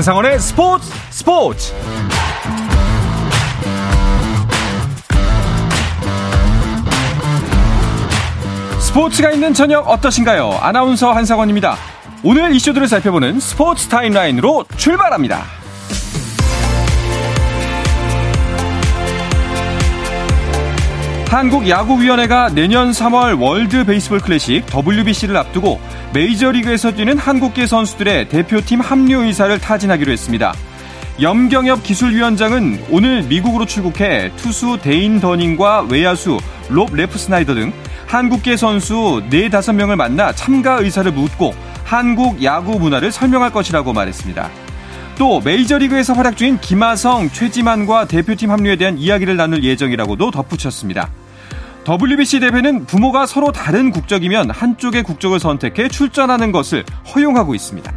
한상원의 스포츠 스포츠 스포츠가 있는 저녁 어떠신가요? 아나운서 한상원입니다. 오늘 이슈들을 살펴보는 스포츠 타임라인으로 출발합니다. 한국야구위원회가 내년 3월 월드 베이스볼 클래식 WBC를 앞두고 메이저리그에서 뛰는 한국계 선수들의 대표팀 합류 의사를 타진하기로 했습니다. 염경엽 기술위원장은 오늘 미국으로 출국해 투수 데인 더닝과 외야수 롭 레프 스나이더 등 한국계 선수 4, 5명을 만나 참가 의사를 묻고 한국 야구 문화를 설명할 것이라고 말했습니다. 또 메이저리그에서 활약 중인 김하성, 최지만과 대표팀 합류에 대한 이야기를 나눌 예정이라고도 덧붙였습니다. WBC 대회는 부모가 서로 다른 국적이면 한쪽의 국적을 선택해 출전하는 것을 허용하고 있습니다.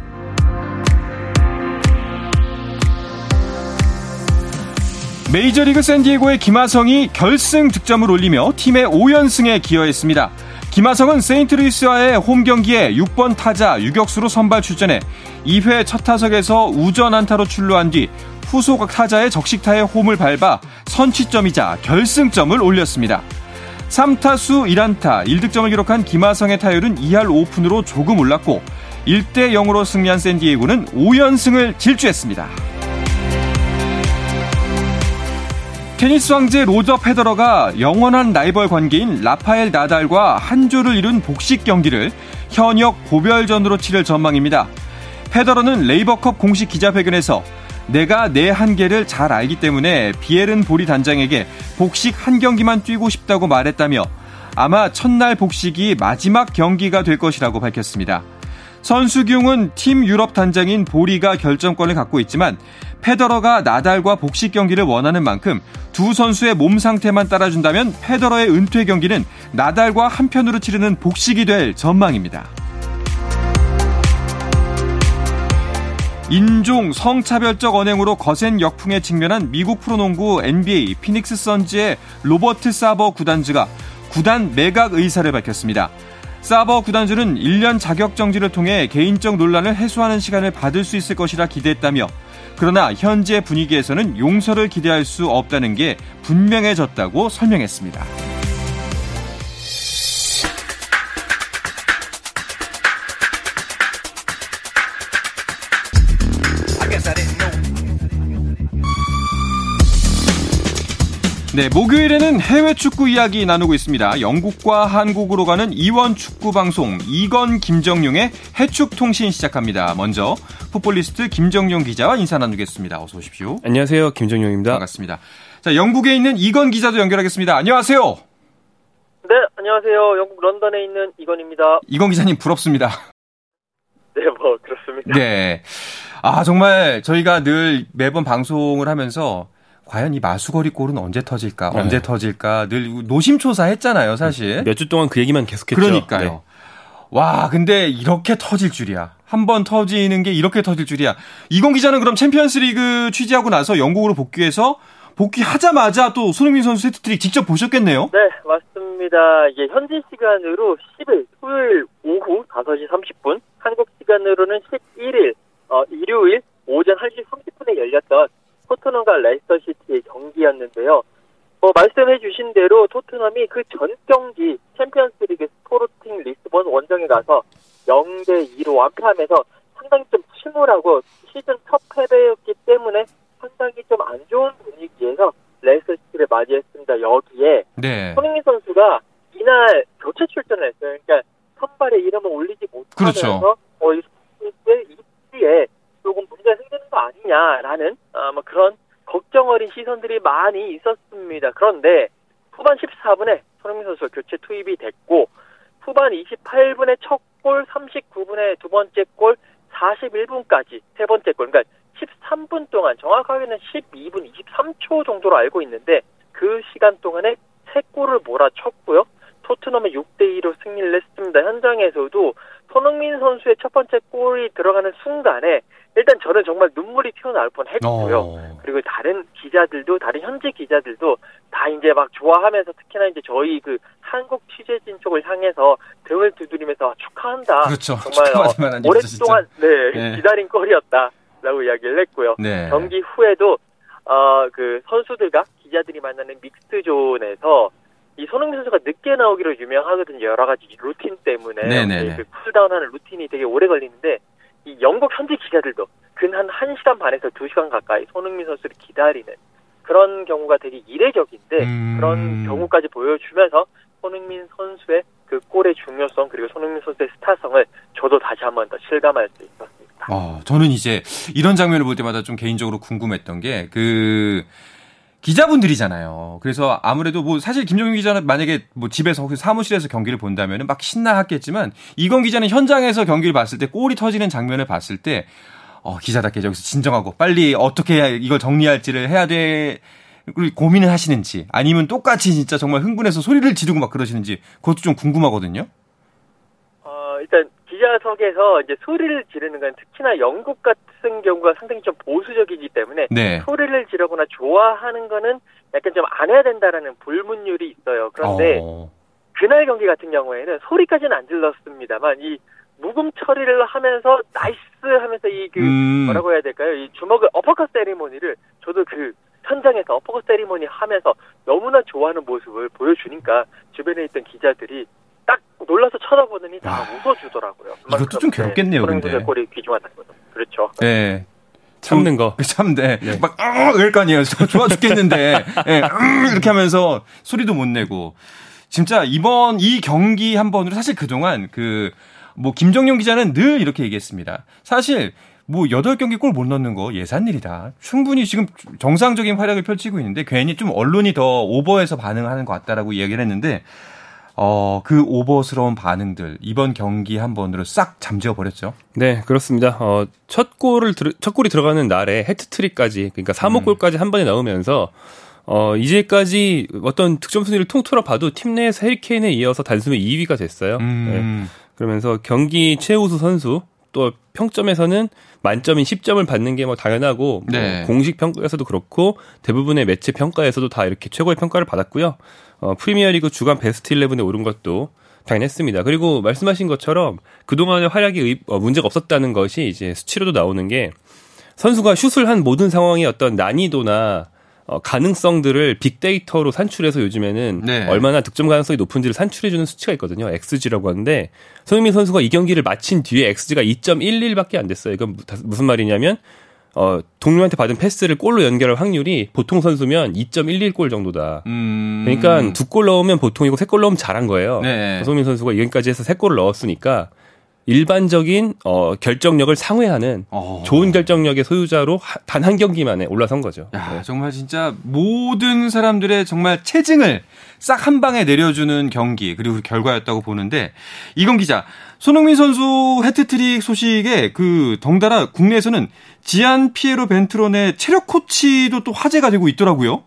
메이저리그 샌디에고의 김하성이 결승 득점을 올리며 팀의 5연승에 기여했습니다. 김하성은 세인트루이스와의 홈 경기에 6번 타자 유격수로 선발 출전해 2회 첫 타석에서 우전 안타로 출루한 뒤 후속 타자의 적식타에 홈을 밟아 선취점이자 결승점을 올렸습니다. 3타수 1안타 1득점을 기록한 김하성의 타율은 2할 5푼으로 조금 올랐고 1대 0으로 승리한 샌디에이고는 5연승을 질주했습니다. 테니스 황제 로저 페더러가 영원한 라이벌 관계인 라파엘 나달과 한 조를 이룬 복식 경기를 현역 고별전으로 치를 전망입니다. 페더러는 레이버컵 공식 기자회견에서 내가 내 한계를 잘 알기 때문에 비에른 보리 단장에게 복식 한 경기만 뛰고 싶다고 말했다며 아마 첫날 복식이 마지막 경기가 될 것이라고 밝혔습니다. 선수경은 팀 유럽 단장인 보리가 결정권을 갖고 있지만 페더러가 나달과 복식 경기를 원하는 만큼 두 선수의 몸 상태만 따라준다면 페더러의 은퇴 경기는 나달과 한편으로 치르는 복식이 될 전망입니다. 인종 성차별적 언행으로 거센 역풍에 직면한 미국 프로농구 NBA 피닉스 선즈의 로버트 사버 구단주가 구단 매각 의사를 밝혔습니다. 사버 구단주는 1년 자격 정지를 통해 개인적 논란을 해소하는 시간을 받을 수 있을 것이라 기대했다며 그러나 현재 분위기에서는 용서를 기대할 수 없다는 게 분명해졌다고 설명했습니다. 네, 목요일에는 해외 축구 이야기 나누고 있습니다. 영국과 한국으로 가는 이원 축구 방송 이건 김정용의 해축 통신 시작합니다. 먼저 풋볼리스트 김정용 기자와 인사 나누겠습니다. 어서 오십시오. 안녕하세요. 김정용입니다. 반갑습니다. 자, 영국에 있는 이건 기자도 연결하겠습니다. 안녕하세요. 네, 안녕하세요. 영국 런던에 있는 이건입니다. 이건 기자님 부럽습니다. 네, 뭐 그렇습니다. 네. 아, 정말 저희가 늘 매번 방송을 하면서 과연 이 마수걸이 골은 언제 터질까? 네. 언제 터질까? 늘 노심초사 했잖아요, 사실. 몇 주 동안 그 얘기만 계속했죠. 그러니까요. 네. 와, 근데 이렇게 터질 줄이야. 한 번 터지는 게 이렇게 터질 줄이야. 이건 기자는 그럼 챔피언스 리그 취재하고 나서 영국으로 복귀해서 복귀하자마자 또 손흥민 선수 해트트릭 직접 보셨겠네요? 네, 맞습니다. 이게 현지 시간으로 10일, 토요일 오후 5시 30분, 한국 시간으로는 11일, 어, 일요일 오전 1시 30분에 열렸던 토트넘과 레스터 시티의 경기였는데요. 뭐 말씀해 주신 대로 토트넘이 그 전 경기 챔피언스리그 스포르팅 리스본 원정에 가서 0대 2로 완패하면서 상당히 좀 침울하고 시즌 첫 패배였기 때문에 상당히 좀 안 좋은 분위기에서 레스터 시티를 맞이했습니다. 여기에 네. 손흥민 선수가 이날 교체 출전을 했어요. 그러니까 선발에 이름을 올리지 못하면서 그렇죠. 어, 이 선수의 입지에 조금 문제가 생기는 거 아니냐라는 어, 뭐 그런 걱정 어린 시선들이 많이 있었습니다. 그런데 후반 14분에 손흥민 선수 교체 투입이 됐고 후반 28분에 첫 골, 39분에 두 번째 골, 41분까지 세 번째 골, 그러니까 13분 동안 정확하게는 12분 23초 정도로 알고 있는데 그 시간 동안에 세 골을 몰아쳤고요. 토트넘의 6대 2로 승리를 했습니다. 현장에서도 손흥민 선수의 첫 번째 골이 들어가는 순간에 일단 저는 정말 눈물이 튀어나올 뻔했고요. 어. 그리고 기자들도 다른 현지 기자들도 다 이제 막 좋아하면서 특히나 이제 저희 그 한국 취재진 쪽을 향해서 등을 두드리면서 축하한다. 그렇죠. 정말 어, 오랫동안 네, 네, 기다린 골이었다. 라고 이야기를 했고요. 네. 경기 후에도 어, 그 선수들과 기자들이 만나는 mixed zone에서 이 손흥민 선수가 늦게 나오기로 유명하거든요. 여러 가지 루틴 때문에 네네네. 그 cool down하는 루틴이 되게 오래 걸리는데 이 영국 현지 기자들도 근 한 1시간 반에서 2시간 가까이 손흥민 선수를 기다리는 그런 경우가 되게 이례적인데 음. 그런 경우까지 보여주면서 손흥민 선수의 그 골의 중요성 그리고 손흥민 선수의 스타성을 저도 다시 한 번 더 실감할 수 있었습니다. 어, 저는 이제 이런 장면을 볼 때마다 좀 개인적으로 궁금했던 게그 기자분들이잖아요. 그래서 아무래도 뭐 사실 김정민 기자는 만약에 뭐 집에서 혹시 사무실에서 경기를 본다면은 막 신나했겠지만 이건 기자는 현장에서 경기를 봤을 때 골이 터지는 장면을 봤을 때 어, 기자답게 여기서 진정하고 빨리 어떻게 이걸 정리할지를 해야 돼. 고민을 하시는지 아니면 똑같이 진짜 정말 흥분해서 소리를 지르고 막 그러시는지 그것도 좀 궁금하거든요. 어, 일단 기자석에서 이제 소리를 지르는 건 특히나 영국 같은 경우가 상당히 좀 보수적이기 때문에 네. 소리를 지르거나 좋아하는 거는 약간 좀 안 해야 된다라는 불문율이 있어요. 그런데 어. 그날 경기 같은 경우에는 소리까지는 안 질렀습니다만 이 묵음 처리를 하면서 nice 하면서 이그 음. 뭐라고 해야 될까요? 이 주먹을 어퍼컷 세리머니를 저도 그 현장에서 어퍼컷 세리머니 하면서 너무나 좋아하는 모습을 보여주니까 주변에 있던 기자들이 딱 놀라서 쳐다보더니 다 아. 웃어주더라고요. 이것도 좀 괴롭겠네요, 손흥민 근데. 골이 귀중하다는 거죠. 그렇죠. 네. 참는 거. 참, 네. 네. 막, 어, 이럴 거 아니에요. 저 좋아 죽겠는데. 예, 음, 이렇게 하면서 소리도 못 내고. 진짜 이번 이 경기 한 번으로 사실 그동안 그, 뭐, 김정용 기자는 늘 이렇게 얘기했습니다. 사실, 뭐, 8경기 골 못 넣는 거 예산 일이다. 충분히 지금 정상적인 활약을 펼치고 있는데 괜히 좀 언론이 더 오버해서 반응하는 것 같다라고 이야기를 했는데, 어, 그 오버스러운 반응들, 이번 경기 한 번으로 싹 잠재워 버렸죠. 네, 그렇습니다. 어, 첫 골을 들, 첫 골이 들어가는 날에 해트트릭까지 그러니까 3호 골까지 한 번에 넣으면서 어, 이제까지 어떤 득점 순위를 통틀어 봐도 팀 내에서 해리케인에 이어서 단숨에 2위가 됐어요. 네. 음. 그러면서 경기 최우수 선수 또 평점에서는 만점인 10점을 받는 게 뭐 당연하고 뭐 네. 공식 평가에서도 그렇고 대부분의 매체 평가에서도 다 이렇게 최고의 평가를 받았고요. 어, 프리미어리그 주간 베스트 11에 오른 것도 당연했습니다. 그리고 말씀하신 것처럼 그동안의 활약이 의- 어, 문제가 없었다는 것이 이제 수치로도 나오는 게 선수가 슛을 한 모든 상황의 어떤 난이도나 어, 가능성들을 빅데이터로 산출해서 요즘에는 네. 얼마나 득점 가능성이 높은지를 산출해주는 수치가 있거든요. XG라고 하는데 손흥민 선수가 이 경기를 마친 뒤에 XG가 2.11밖에 안 됐어요. 이건 무- 무슨 말이냐면 어, 동료한테 받은 패스를 골로 연결할 확률이 보통 선수면 2.11골 정도다. 음. 그러니까 두 골 넣으면 보통이고 세 골 넣으면 잘한 거예요. 네. 손흥민 선수가 이 경기까지 해서 세 골을 넣었으니까 일반적인 어, 결정력을 상회하는 어. 좋은 결정력의 소유자로 단 한 경기만에 올라선 거죠. 야, 정말 진짜 모든 사람들의 정말 체증을 싹 한 방에 내려주는 경기 그리고 그 결과였다고 보는데 이건 기자 손흥민 선수 해트트릭 소식에 그 덩달아 국내에서는 지안 피에로 벤트론의 체력 코치도 또 화제가 되고 있더라고요.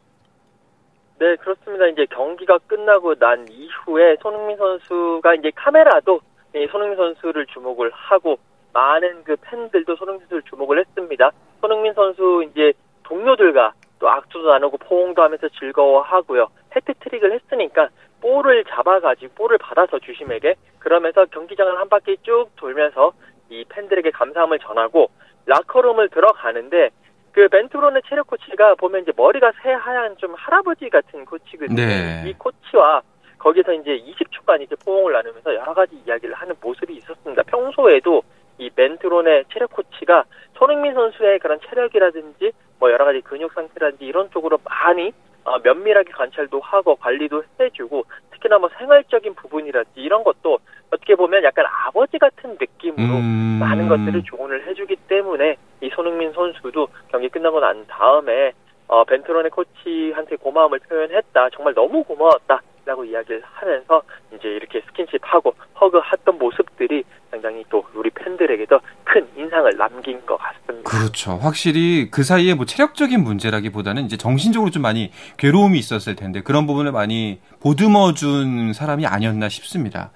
네, 그렇습니다. 이제 경기가 끝나고 난 이후에 손흥민 선수가 이제 카메라도 이 손흥민 선수를 주목을 하고 많은 그 팬들도 손흥민 선수를 주목을 했습니다. 손흥민 선수 이제 동료들과 또 악수도 나누고 포옹도 하면서 즐거워하고요. 해트트릭을 했으니까 볼을 잡아가지고 볼을 받아서 주심에게 그러면서 경기장을 한 바퀴 쭉 돌면서 이 팬들에게 감사함을 전하고 라커룸을 들어가는데 그 벤투론의 체력 코치가 보면 이제 머리가 새하얀 좀 할아버지 같은 코치거든요. 네. 이 코치와 거기서 이제 20초간 이제 포옹을 나누면서 여러 가지 이야기를 하는 모습이 있었습니다. 평소에도 이 벤투론의 체력 코치가 손흥민 선수의 그런 체력이라든지 뭐 여러 가지 근육 상태라든지 이런 쪽으로 많이 어, 면밀하게 관찰도 하고 관리도 해주고 특히나 뭐 생활적인 부분이라든지 이런 것도 어떻게 보면 약간 아버지 같은 느낌으로 음. 많은 것들을 조언을 해주기 때문에 이 손흥민 선수도 경기 끝나고 난 다음에 어, 벤트론의 코치한테 고마움을 표현했다. 정말 너무 고마웠다. 라고 이야기를 하면서 이제 이렇게 스킨십하고 허그했던 모습들이 상당히 또 우리 팬들에게도 큰 인상을 남긴 것 같습니다. 그렇죠. 확실히 그 사이에 뭐 체력적인 문제라기보다는 이제 정신적으로 좀 많이 괴로움이 있었을 텐데 그런 부분을 많이 보듬어 준 사람이 아니었나 싶습니다.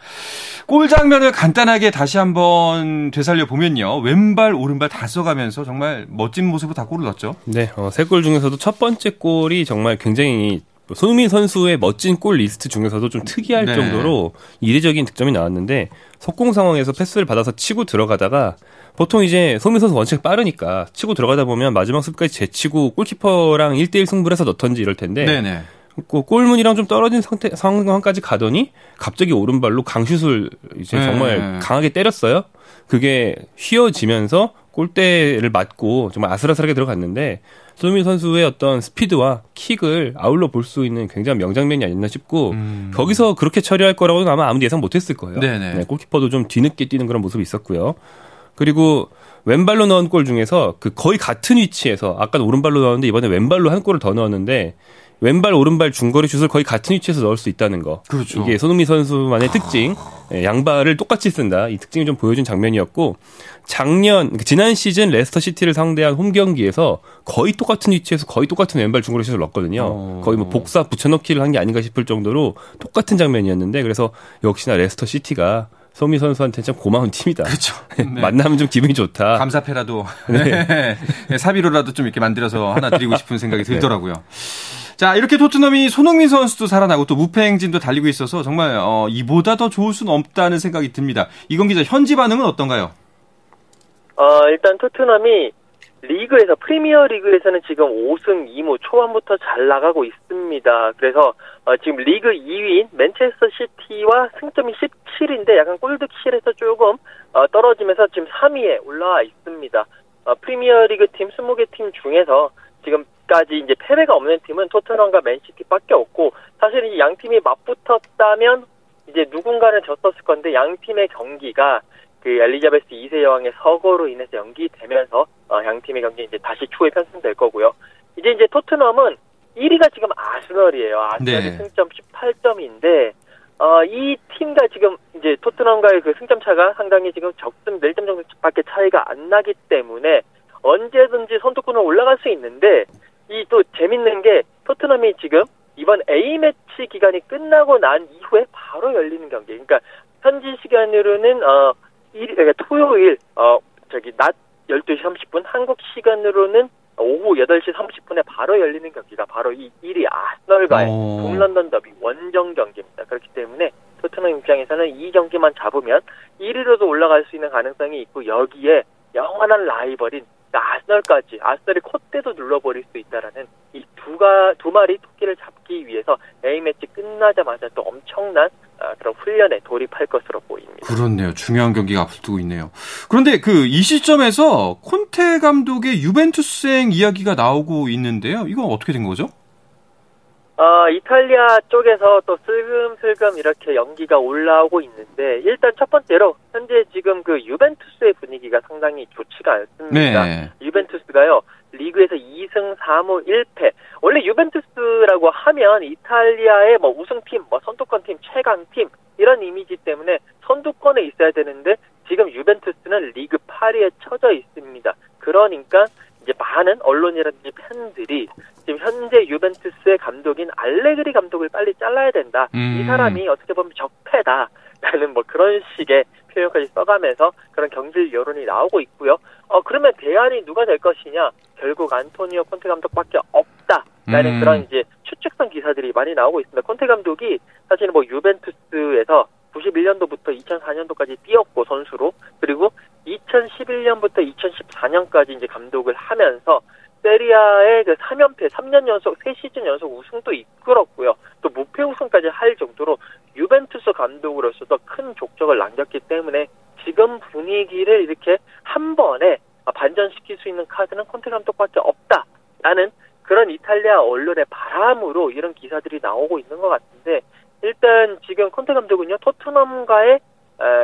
골 장면을 간단하게 다시 한번 되살려 보면요. 왼발 오른발 다 써가면서 정말 멋진 모습으로 다 골을 넣었죠. 네, 어, 세골 중에서도 첫 번째 골이 정말 굉장히 손흥민 선수의 멋진 골 리스트 중에서도 좀 특이할 네. 정도로 이례적인 득점이 나왔는데 속공 상황에서 패스를 받아서 치고 들어가다가 보통 이제 손흥민 선수 원체 빠르니까 치고 들어가다 보면 마지막 습까지 제치고 골키퍼랑 1대1 승부를 해서 넣던지 이럴 텐데 네네. 골문이랑 좀 떨어진 상태 상황까지 가더니 갑자기 오른발로 강슛을 이제 네. 정말 강하게 때렸어요. 그게 휘어지면서 골대를 맞고 정말 아슬아슬하게 들어갔는데 손흥민 선수의 어떤 스피드와 킥을 아울러 볼 수 있는 굉장히 명장면이 아니었나 싶고 음. 거기서 그렇게 처리할 거라고는 아마 아무도 예상 못했을 거예요. 네네. 네, 골키퍼도 좀 뒤늦게 뛰는 그런 모습이 있었고요. 그리고 왼발로 넣은 골 중에서 그 거의 같은 위치에서 아까 오른발로 넣었는데 이번에 왼발로 한 골을 더 넣었는데 왼발 오른발 중거리 슛을 거의 같은 위치에서 넣을 수 있다는 거. 그렇죠. 이게 손흥민 선수만의 특징. 예, 양발을 똑같이 쓴다. 이 특징을 좀 보여준 장면이었고 작년 그 지난 시즌 레스터 시티를 상대한 홈 경기에서 거의 똑같은 위치에서 거의 똑같은 왼발 중거리 슛을 넣었거든요. 어. 거의 뭐 복사 붙여넣기를 한 게 아닌가 싶을 정도로 똑같은 장면이었는데 그래서 역시나 레스터 시티가 손흥민 선수한테 참 고마운 팀이다. 그렇죠. 네. 만나면 좀 기분이 좋다. 감사패라도 네. 네. 사비로라도 좀 이렇게 만들어서 하나 드리고 싶은 생각이 네. 들더라고요. 자, 이렇게 토트넘이 손흥민 선수도 살아나고 또 무패 행진도 달리고 있어서 정말 어, 이보다 더 좋을 수는 없다는 생각이 듭니다. 이건 기자 현지 반응은 어떤가요? 어, 일단 토트넘이 리그에서 프리미어 리그에서는 지금 5승 2무 초반부터 잘 나가고 있습니다. 그래서 어, 지금 리그 2위인 맨체스터 시티와 승점이 17인데 약간 골드킬에서 조금 어, 떨어지면서 지금 3위에 올라와 있습니다. 어, 프리미어 리그 팀 20개 팀 중에서 지금 까지 이제 패배가 없는 팀은 토트넘과 맨시티밖에 없고 사실 이 양 팀이 맞붙었다면 이제 누군가는 졌었을 건데 양 팀의 경기가 그 엘리자베스 2세 여왕의 서거로 인해서 연기되면서 어, 양 팀의 경기 이제 다시 추후에 편성될 거고요. 이제 이제 토트넘은 1위가 지금 아스널이에요. 아스널이 네. 승점 18점인데 어, 이 팀과 지금 이제 토트넘과의 그 승점 차가 상당히 지금 적음 4점 정도밖에 차이가 안 나기 때문에 언제든지 선두권으로 올라갈 수 있는데 이 또 재밌는 게 토트넘이 지금 이번 A 매치 기간이 끝나고 난 이후에 바로 열리는 경기. 그러니까 현지 시간으로는 어 일, 그러니까 토요일 어 저기 낮 12시 30분 한국 시간으로는 오후 8시 30분에 바로 열리는 경기가 바로 이 1위 아스널과의 어. 동런던 더비 원정 경기입니다. 그렇기 때문에 토트넘 입장에서는 이 경기만 잡으면 1위로도 올라갈 수 있는 가능성이 있고 여기에 영원한 라이벌인 아스널까지 아스널의 콧대도 눌러버릴 수 있다라는 이 두가 두 마리 토끼를 잡기 위해서 A 매치 끝나자마자 또 엄청난 아, 그런 훈련에 돌입할 것으로 보입니다. 그렇네요. 중요한 경기가 앞두고 있네요. 그런데 그 이 시점에서 콘테 감독의 유벤투스행 이야기가 나오고 있는데요. 이건 어떻게 된 거죠? 어, 이탈리아 쪽에서 또 슬금슬금 이렇게 연기가 올라오고 있는데 일단 첫 번째로 현재 지금 그 유벤투스의 분위기가 상당히 좋지가 않습니다. 네. 유벤투스가요 리그에서 2승 4무 1패. 원래 유벤투스라고 하면 이탈리아의 뭐 우승팀, 뭐 선두권팀, 최강팀 이런 이미지 때문에 선두권에 있어야 되는데 지금 유벤투스는 리그 8위에 처져 있습니다. 그러니까 이제 많은 언론이라든지 팬들이 현재 유벤투스의 감독인 알레그리 감독을 빨리 잘라야 된다. 음. 이 사람이 어떻게 보면 적폐다. 라는 뭐 그런 식의 표현까지 써가면서 그런 경질 여론이 나오고 있고요. 어 그러면 대안이 누가 될 것이냐? 결국 안토니오 콘테 감독밖에 없다 라는 음. 그런 이제 추측성 기사들이 많이 나오고 있습니다. 콘테 감독이 사실 뭐 유벤투스에서 91년도부터 2004년도까지 뛰었고 선수로 그리고 2011년부터 2014년까지 이제 감독을 하면서 세리아의 그 3연패, 3년 연속, 3시즌 연속 우승도 이끌었고요. 또 무패 우승까지 할 정도로 유벤투스 감독으로서도 큰 족적을 남겼기 때문에 지금 분위기를 이렇게 한 번에 반전시킬 수 있는 카드는 콘테 감독밖에 없다라는 그런 이탈리아 언론의 바람으로 이런 기사들이 나오고 있는 것 같은데 일단 지금 콘테 감독은요 토트넘과의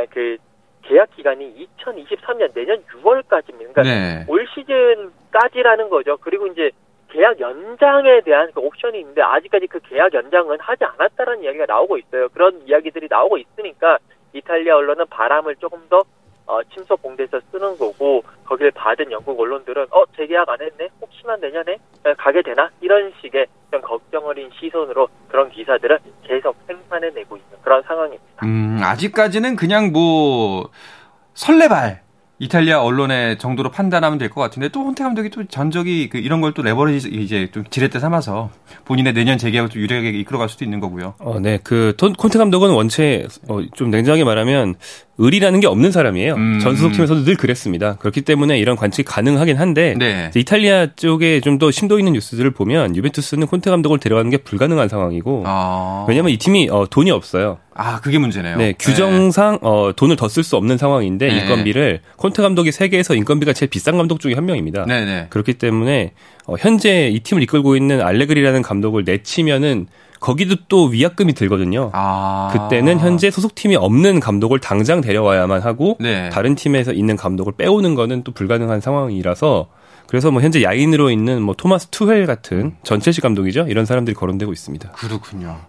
그 계약 기간이 2023년 내년 6월까지입니다. 그러니까 네. 올 시즌 까지라는 거죠. 그리고 이제 계약 연장에 대한 그 옵션이 있는데 아직까지 그 계약 연장은 하지 않았다는 이야기가 나오고 있어요. 그런 이야기들이 나오고 있으니까 이탈리아 언론은 바람을 조금 더 어, 침소 봉대에서 쓰는 거고 거기를 받은 영국 언론들은 어 재계약 안 했네 혹시나 내년에 가게 되나 이런 식의 좀 걱정 어린 시선으로 그런 기사들을 계속 생산해내고 있는 그런 상황입니다. 음 아직까지는 그냥 뭐 설레발 이탈리아 언론의 정도로 판단하면 될 것 같은데 또 혼태 감독이 또 전적이 그 이런 걸 또 레버리지 이제 좀 지렛대 삼아서 본인의 내년 재계약을 좀 유리하게 이끌어갈 수도 있는 거고요. 어, 네. 그 콘테 감독은 원체 어, 좀 냉정하게 말하면 의리라는 게 없는 사람이에요. 음. 전 소속팀에서도 늘 그랬습니다. 그렇기 때문에 이런 관측이 가능하긴 한데 네. 이탈리아 쪽에 좀 더 심도 있는 뉴스들을 보면 유벤투스는 콘테 감독을 데려가는 게 불가능한 상황이고 아. 왜냐하면 이 팀이 어, 돈이 없어요. 아 그게 문제네요. 네 규정상 네. 어, 돈을 더 쓸 수 없는 상황인데 네. 인건비를 콘테 감독이 세계에서 인건비가 제일 비싼 감독 중에 한 명입니다. 네, 네. 그렇기 때문에 어, 현재 이 팀을 이끌고 있는 알레그리라는 감독을 내치면은 거기도 또 위약금이 들거든요. 아. 그때는 현재 소속팀이 없는 감독을 당장 데려와야만 하고 네. 다른 팀에서 있는 감독을 빼오는 거는 또 불가능한 상황이라서 그래서 뭐 현재 야인으로 있는 뭐 토마스 투헬 같은 전체시 감독이죠. 이런 사람들이 거론되고 있습니다. 그렇군요.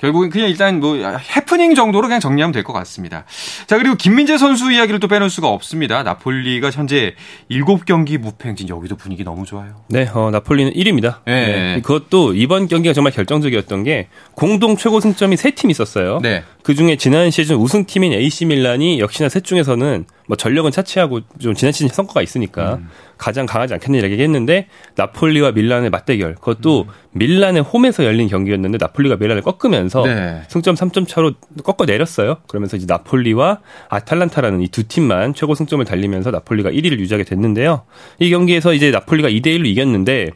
결국은 그냥 일단 뭐 해프닝 정도로 그냥 정리하면 될 것 같습니다. 자, 그리고 김민재 선수 이야기를 또 빼놓을 수가 없습니다. 나폴리가 현재 7경기 무패 행진 여기도 분위기 너무 좋아요. 네, 어, 나폴리는 1위입니다. 네. 네. 그것도 이번 경기가 정말 결정적이었던 게 공동 최고 승점이 3팀 있었어요. 네. 그 중에 지난 시즌 우승팀인 AC 밀란이 역시나 셋 중에서는 뭐 전력은 차치하고 좀 지난 시즌 성과가 있으니까 음. 가장 강하지 않겠느냐 얘기했는데 나폴리와 밀란의 맞대결 그것도 음. 밀란의 홈에서 열린 경기였는데 나폴리가 밀란을 꺾으면서 네. 승점 3점 차로 꺾어 내렸어요. 그러면서 이제 나폴리와 아탈란타라는 이 두 팀만 최고 승점을 달리면서 나폴리가 1위를 유지하게 됐는데요. 이 경기에서 이제 나폴리가 2대 1로 이겼는데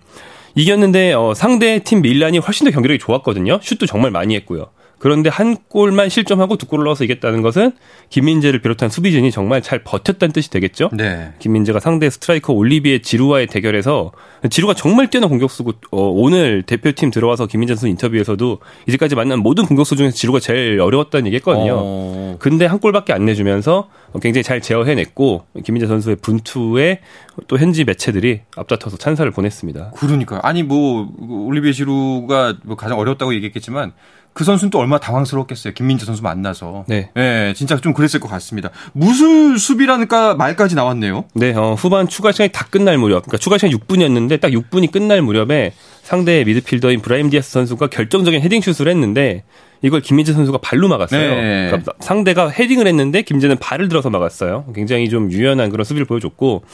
이겼는데 어, 상대 팀 밀란이 훨씬 더 경기력이 좋았거든요. 슛도 정말 많이 했고요. 그런데 한 골만 실점하고 두 골을 넣어서 이겼다는 것은 김민재를 비롯한 수비진이 정말 잘 버텼다는 뜻이 되겠죠. 네. 김민재가 상대 스트라이커 올리비에 지루와의 대결에서 지루가 정말 뛰어난 공격수고 어, 오늘 대표팀 들어와서 김민재 선수 인터뷰에서도 이제까지 만난 모든 공격수 중에서 지루가 제일 어려웠다는 얘기했거든요. 어... 근데 한 골밖에 안 내주면서 굉장히 잘 제어해냈고 김민재 선수의 분투에 또 현지 매체들이 앞다퉈서 찬사를 보냈습니다. 그러니까요. 아니 뭐 올리비에 지루가 뭐 가장 어려웠다고 얘기했겠지만 그 선수는 또 얼마나 당황스러웠겠어요. 김민재 선수 만나서. 네. 네, 진짜 좀 그랬을 것 같습니다. 무슨 수비라니까 말까지 나왔네요. 네, 어, 후반 추가 시간이 다 끝날 무렵, 그러니까 추가 시간 6분이었는데 딱 6분이 끝날 무렵에 상대 미드필더인 브라임 디아스 선수가 결정적인 헤딩 슛을 했는데 이걸 김민재 선수가 발로 막았어요. 네. 그러니까 상대가 헤딩을 했는데 김민재는 발을 들어서 막았어요. 굉장히 좀 유연한 그런 수비를 보여줬고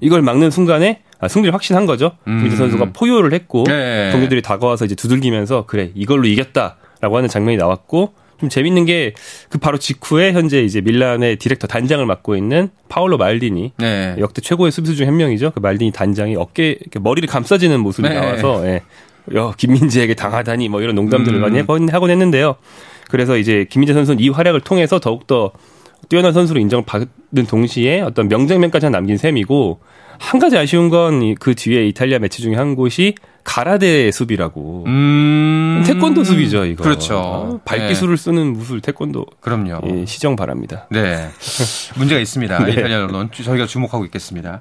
이걸 막는 순간에 아, 승리를 확신한 거죠. 음. 김민재 선수가 포효를 했고 네. 동료들이 다가와서 이제 두들기면서 그래 이걸로 이겼다. 라고 하는 장면이 나왔고 좀 재밌는 게 그 바로 직후에 현재 이제 밀란의 디렉터 단장을 맡고 있는 파울로 말디니 네. 역대 최고의 수비수 중 한 명이죠. 그 말디니 단장이 어깨 머리를 감싸지는 모습이 네. 나와서 예. 여, 김민재에게 당하다니 뭐 이런 농담들을 음. 많이 하곤 했는데요. 그래서 이제 김민재 선수는 이 활약을 통해서 더욱더 뛰어난 선수로 인정을 받는 동시에 어떤 명장면까지 남긴 셈이고 한 가지 아쉬운 건 그 뒤에 이탈리아 매치 중에 한 곳이 가라데 수비라고. 음... 태권도 수비죠, 이거. 그렇죠. 어, 발기술을 네. 쓰는 무술 태권도. 그럼요. 예, 시정 바랍니다. 네. 문제가 있습니다. 네. 이탈리아 언론 저희가 주목하고 있겠습니다.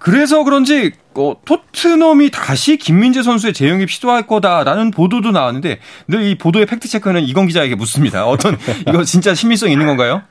그래서 그런지 어, 토트넘이 다시 김민재 선수의 재영입 시도할 거다라는 보도도 나왔는데 늘 이 보도의 팩트 체크는 이건 기자에게 묻습니다. 어떤 이거 진짜 신빙성 있는 건가요?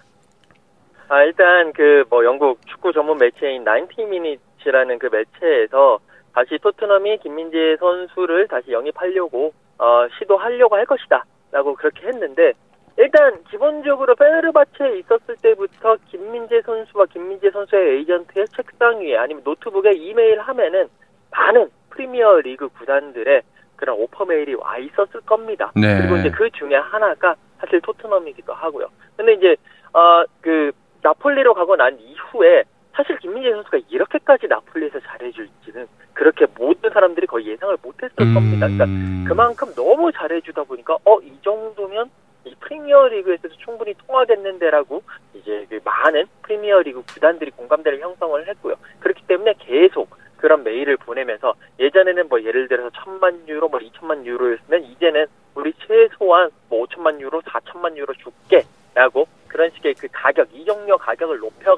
아 일단 그 뭐 영국 축구 전문 매체인 90 Minutes라는 그 매체에서 다시 토트넘이 김민재 선수를 다시 영입하려고 어, 시도하려고 할 것이다라고 그렇게 했는데 일단 기본적으로 페네르바체에 있었을 때부터 김민재 선수와 김민재 선수의 에이전트의 책상 위에 아니면 노트북에 이메일 하면은 많은 프리미어 리그 구단들의 그런 오퍼 메일이 와 있었을 겁니다. 네. 그리고 이제 그 중에 하나가 사실 토트넘이기도 하고요. 근데 이제 어그 나폴리로 가고 난 이후에 사실 김민재 선수가 이렇게까지 나폴리에서 잘해줄지는 그렇게 모든 사람들이 거의 예상을 못했을 음... 겁니다. 그러니까 그만큼 너무 잘해주다 보니까 어 이 정도면 이 프리미어리그에서도 충분히 통하겠는데라고 이제 그 많은 프리미어리그 구단들이 공감대를 형성을 했고요. 그렇기 때문에 계속 그런 메일을 보내면서 예전에는 뭐 예를 들어서 천만 유로, 뭐 이천만 유로였으면 이제는 우리 최소한 뭐 오천만 유로, 사천만 유로 줄게라고 그런 식의 그 가격, 이적료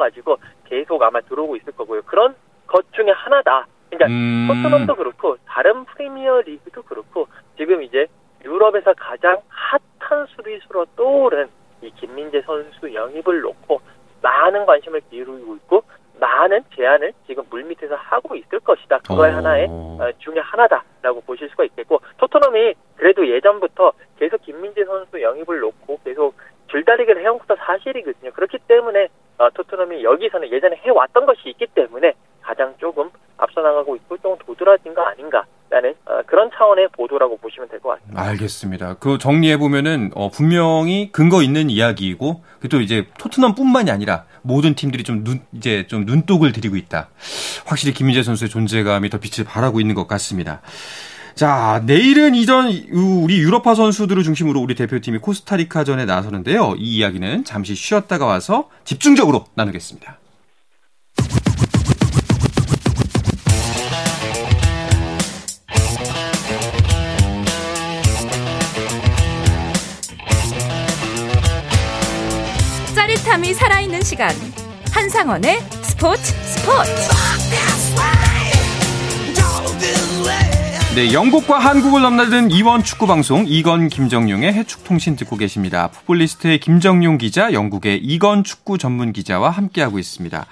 높여가지고 계속 아마 들어오고 있을 거고요. 그런 것 중에 하나다. 그러니까 음... 토트넘도 그렇고 다른 프리미어 리그도 그렇고 지금 이제 유럽에서 가장 핫한 수비수로 떠오른 이 김민재 선수 영입을 놓고 많은 관심을 기울이고 있고 많은 제안을 지금 물밑에서 하고 있을 것이다. 그거의 어... 하나의 어, 중에 하나다라고 보실 수가 있겠고 토트넘이 그래도 예전부터 계속 김민재 선수 영입을 놓고 계속 줄다리기를 해온 것도 사실이거든요. 그렇기 때문에 어, 토트넘이 여기서는 예전에 해왔던 것이 알겠습니다. 그 정리해 보면은 어, 분명히 근거 있는 이야기이고 또 이제 토트넘뿐만이 아니라 모든 팀들이 좀 눈 이제 좀 눈독을 들이고 있다. 확실히 김민재 선수의 존재감이 더 빛을 발하고 있는 것 같습니다. 자, 내일은 이전 우리 유럽파 선수들을 중심으로 우리 대표팀이 코스타리카전에 나서는데요. 이 이야기는 잠시 쉬었다가 와서 집중적으로 나누겠습니다. 짜릿함이 살아있는 시간 한상원의 스포츠 스포츠 네, 영국과 한국을 넘나든 이원 축구 방송 이건 김정용의 해축 통신 듣고 계십니다. 풋볼리스트의 김정용 기자, 영국의 이건 축구 전문 기자와 함께하고 있습니다.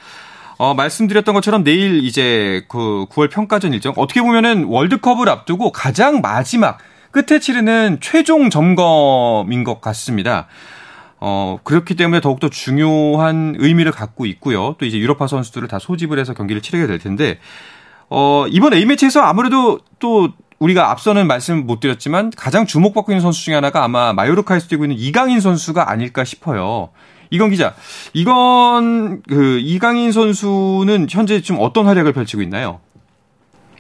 어, 말씀드렸던 것처럼 내일 이제 그 9월 평가전 일정 어떻게 보면은 월드컵을 앞두고 가장 마지막 끝에 치르는 최종 점검인 것 같습니다. 어, 그렇기 때문에 더욱더 중요한 의미를 갖고 있고요. 또 이제 유럽파 선수들을 다 소집을 해서 경기를 치르게 될 텐데, 어, 이번 A매치에서 아무래도 또 우리가 앞서는 말씀 못 드렸지만 가장 주목받고 있는 선수 중에 하나가 아마 마요르카에서 뛰고 있는 이강인 선수가 아닐까 싶어요. 이건 기자, 이건 그 이강인 선수는 현재 좀 어떤 활약을 펼치고 있나요?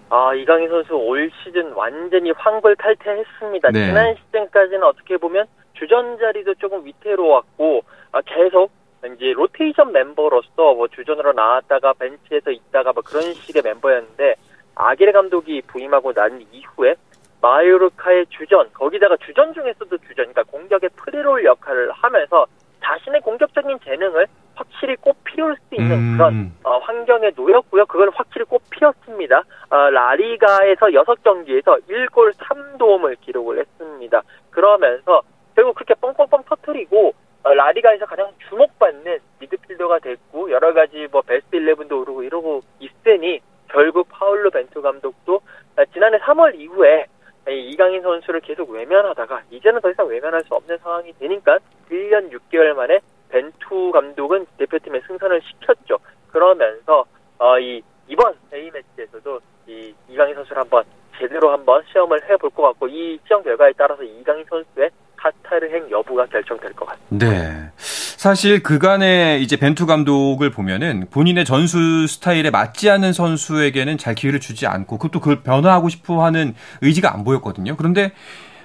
아, 이강인 선수 올 시즌 완전히 황골 탈퇴했습니다. 네. 지난 시즌까지는 어떻게 보면 주전 자리도 조금 위태로웠고 아, 계속 이제 로테이션 멤버로서 뭐 주전으로 나왔다가 벤치에서 있다가 뭐 그런 식의 멤버였는데 아기레 감독이 부임하고 난 이후에 마요르카의 주전 거기다가 주전 중에서도 주전 그러니까 공격의 프리롤 역할을 하면서 자신의 공격적인 재능을 확실히 꼭 피울 수 있는 음. 그런 어, 환경에 놓였고요. 그걸 확실히 꼭 피웠습니다. 어, 라리가에서 6경기에서 1골 3도움을 기록을 했습니다. 그러면서 결국 그렇게 뻥뻥뻥 터트리고 어, 라리가에서 가장 주목받는 미드필더가 됐고 여러 가지 뭐 베스트 11도 오르고 이러고 있으니 결국 파울로 벤투 감독도 어, 지난해 3월 이후에 이강인 선수를 계속 외면하다가 이제는 더 이상 외면할 수 없는 상황이 되니까 1년 6개월 만에 벤투 감독은 대표팀에 승선을 시켰죠. 그러면서 어, 이 이번 A 매치에서도 이 이강인 선수를 한번 제대로 한번 시험을 해볼 것 같고 이 시험 결과에 따라서 이강인 선수의 카타르행 여부가 결정될 것 같습니다. 네. 사실 그간의 이제 벤투 감독을 보면은 본인의 전술 스타일에 맞지 않는 선수에게는 잘 기회를 주지 않고 그것도 그걸 변화하고 싶어 하는 의지가 안 보였거든요. 그런데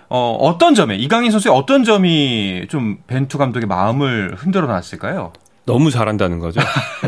어, 어떤 점에 이강인 선수의 어떤 점이 좀 벤투 감독의 마음을 흔들어 놨을까요? 너무 잘한다는 거죠.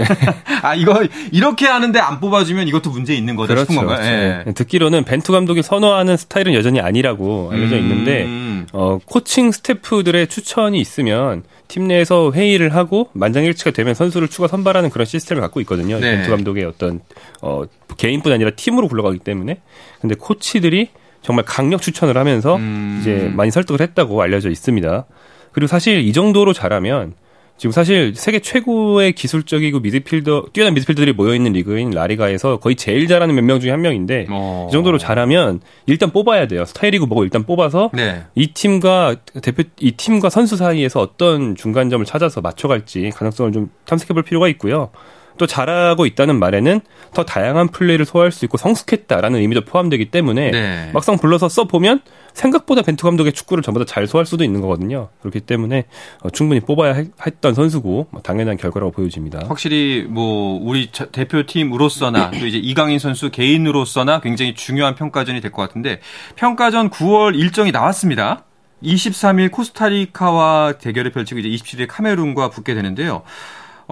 아 이거 이렇게 하는데 안 뽑아주면 이것도 문제 있는 거죠 그렇죠, 싶은 건가요? 그렇죠. 네. 듣기로는 벤투 감독이 선호하는 스타일은 여전히 아니라고 알려져 음. 있는데 어, 코칭 스태프들의 추천이 있으면 팀 내에서 회의를 하고 만장일치가 되면 선수를 추가 선발하는 그런 시스템을 갖고 있거든요. 네. 벤투 감독의 어떤 어, 개인뿐 아니라 팀으로 굴러가기 때문에 근데 코치들이 정말 강력 추천을 하면서 음. 이제 많이 설득을 했다고 알려져 있습니다. 그리고 사실 이 정도로 잘하면 지금 사실 세계 최고의 기술적이고 미드필더 뛰어난 미드필더들이 모여 있는 리그인 라리가에서 거의 제일 잘하는 몇 명 중에 한 명인데 어. 이 정도로 잘하면 일단 뽑아야 돼요. 스타일이고 뭐고 일단 뽑아서 네. 이 팀과 대표 이 팀과 선수 사이에서 어떤 중간점을 찾아서 맞춰갈지 가능성을 좀 탐색해볼 필요가 있고요. 또 잘하고 있다는 말에는 더 다양한 플레이를 소화할 수 있고 성숙했다라는 의미도 포함되기 때문에 네. 막상 불러서 써 보면 생각보다 벤투 감독의 축구를 전부 다 잘 소화할 수도 있는 거거든요. 그렇기 때문에 어, 충분히 뽑아야 했던 선수고 뭐 당연한 결과라고 보여집니다. 확실히 뭐 우리 대표팀으로서나 또 이제 이강인 선수 개인으로서나 굉장히 중요한 평가전이 될 것 같은데 평가전 9월 일정이 나왔습니다. 23일 코스타리카와 대결을 펼치고 이제 27일 카메룬과 붙게 되는데요.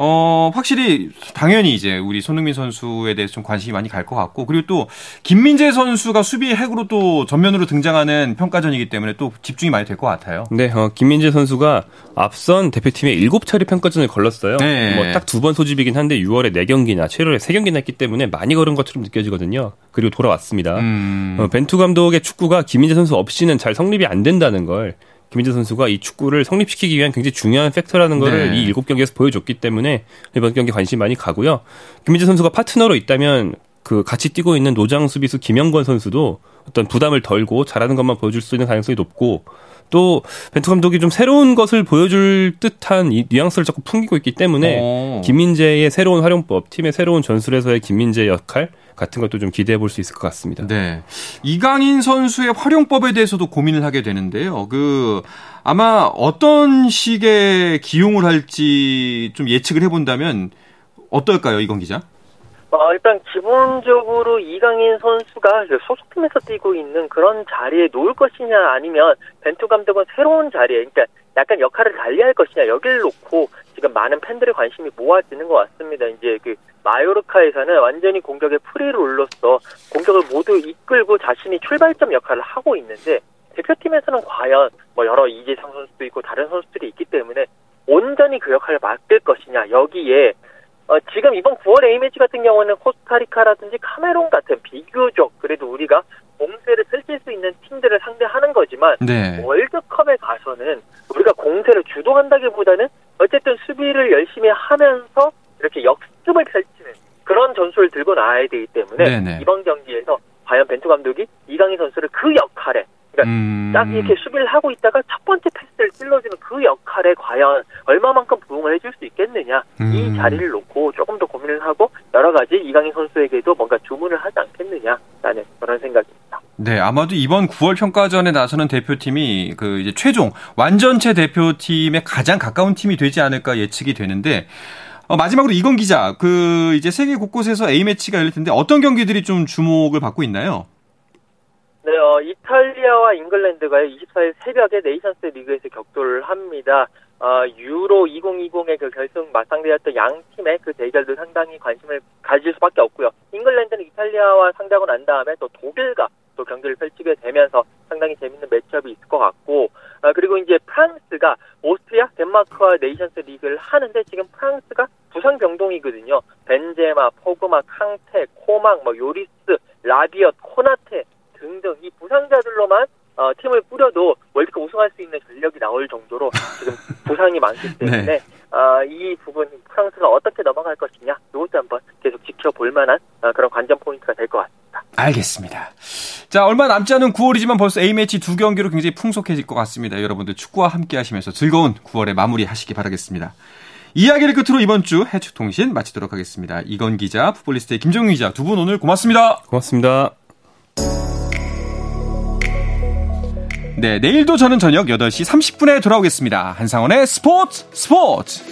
어, 확실히 당연히 이제 우리 손흥민 선수에 대해서 좀 관심이 많이 갈 것 같고 그리고 또 김민재 선수가 수비의 핵으로 또 전면으로 등장하는 평가전이기 때문에 또 집중이 많이 될 것 같아요. 네, 어, 김민재 선수가 앞선 대표팀에 7차례 평가전을 걸렀어요. 네. 뭐딱 두 번 소집이긴 한데 6월에 4경기나 7월에 3경기나 했기 때문에 많이 걸은 것처럼 느껴지거든요. 그리고 돌아왔습니다. 음. 어, 벤투 감독의 축구가 김민재 선수 없이는 잘 성립이 안 된다는 걸 김민재 선수가 이 축구를 성립시키기 위한 굉장히 중요한 팩터라는 것을 네. 이 일곱 경기에서 보여줬기 때문에 이번 경기 관심 많이 가고요. 김민재 선수가 파트너로 있다면 그 같이 뛰고 있는 노장 수비수 김영권 선수도 어떤 부담을 덜고 잘하는 것만 보여줄 수 있는 가능성이 높고 또 벤투 감독이 좀 새로운 것을 보여줄 듯한 이 뉘앙스를 자꾸 풍기고 있기 때문에 오. 김민재의 새로운 활용법, 팀의 새로운 전술에서의 김민재의 역할, 같은 것도 좀 기대해 볼 수 있을 것 같습니다. 네. 이강인 선수의 활용법에 대해서도 고민을 하게 되는데요. 그 아마 어떤 식의 기용을 할지 좀 예측을 해 본다면 어떨까요, 이건 기자? 어, 일단 기본적으로 이강인 선수가 소속팀에서 뛰고 있는 그런 자리에 놓을 것이냐 아니면 벤투 감독은 새로운 자리에 그러니까 약간 역할을 달리할 것이냐 여기를 놓고 지금 많은 팬들의 관심이 모아지는 것 같습니다. 이제 그 마요르카에서는 완전히 공격의 프리롤로서 공격을 모두 이끌고 자신이 출발점 역할을 하고 있는데 대표팀에서는 과연 뭐 여러 이재상 선수도 있고 다른 선수들이 있기 때문에 온전히 그 역할을 맡을 것이냐 여기에 어, 지금 이번 9월 A매치 같은 경우는 코스타리카라든지 카메론 같은 비교적 그래도 우리가 공세를 펼칠 수 있는 팀들을 상대하는 거지만 네. 월드컵에 가서는 우리가 공세를 주도한다기보다는 어쨌든 수비를 열심히 하면서 이렇게 역습을 펼치는 그런 전술을 들고 나와야 되기 때문에 네네. 이번 경기에서 과연 벤투 감독이 이강인 선수를 그 역할에 그러니까 음... 딱 이렇게 수비를 하고 있다가 첫 번째 패스를 찔러주는 그 역할에 과연 얼마만큼 부응을 해줄 수 있겠느냐 음... 이 자리를 놓고 조금 더 고민을 하고 여러 가지 이강인 선수에게도 뭔가 주문을 하지 않겠느냐라는 그런 생각입니다. 네, 아마도 이번 9월 평가전에 나서는 대표팀이 그 이제 최종 완전체 대표팀에 가장 가까운 팀이 되지 않을까 예측이 되는데 어, 마지막으로 이건 기자, 그 이제 세계 곳곳에서 A 매치가 열릴 텐데 어떤 경기들이 좀 주목을 받고 있나요? 네, 어, 이탈리아와 잉글랜드가 24일 새벽에 네이션스 리그에서 격돌을 합니다. 어, 유로 2020의 그 결승 맞상대였던 양 팀의 그 대결도 상당히 관심을 가질 수밖에 없고요. 잉글랜드는 이탈리아와 상대하고 난 다음에 또 독일과 또 경기를 펼치게 되면서 상당히 재밌는 매치업이 있을 것 같고, 어, 그리고 이제 프랑스가 오스트리아, 덴마크와 네이션스 리그를 하는데 지금 프랑스가 부상 병동이거든요. 벤제마, 포그바, 캉테, 코망, 뭐 요리스, 라비엇, 코나테 등등 이 부상자들로만 어, 팀을 뿌려도 월드컵 우승할 수 있는 전력이 나올 정도로 지금 부상이 많기 때문에 네. 어, 이 부분 프랑스가 어떻게 넘어갈 것이냐 이것도 한번 계속 지켜볼 만한 어, 그런 관전 포인트가 될 것 같습니다. 알겠습니다. 자 얼마 남지 않은 9월이지만 벌써 A 매치 두 경기로 굉장히 풍속해질 것 같습니다. 여러분들 축구와 함께 하시면서 즐거운 9월에 마무리하시기 바라겠습니다. 이야기를 끝으로 이번 주 해축 통신 마치도록 하겠습니다. 이건 기자, 풋볼리스트의 김정윤 기자 두 분 오늘 고맙습니다. 고맙습니다. 네, 내일도 저는 저녁 8시 30분에 돌아오겠습니다. 한상원의 스포츠 스포츠!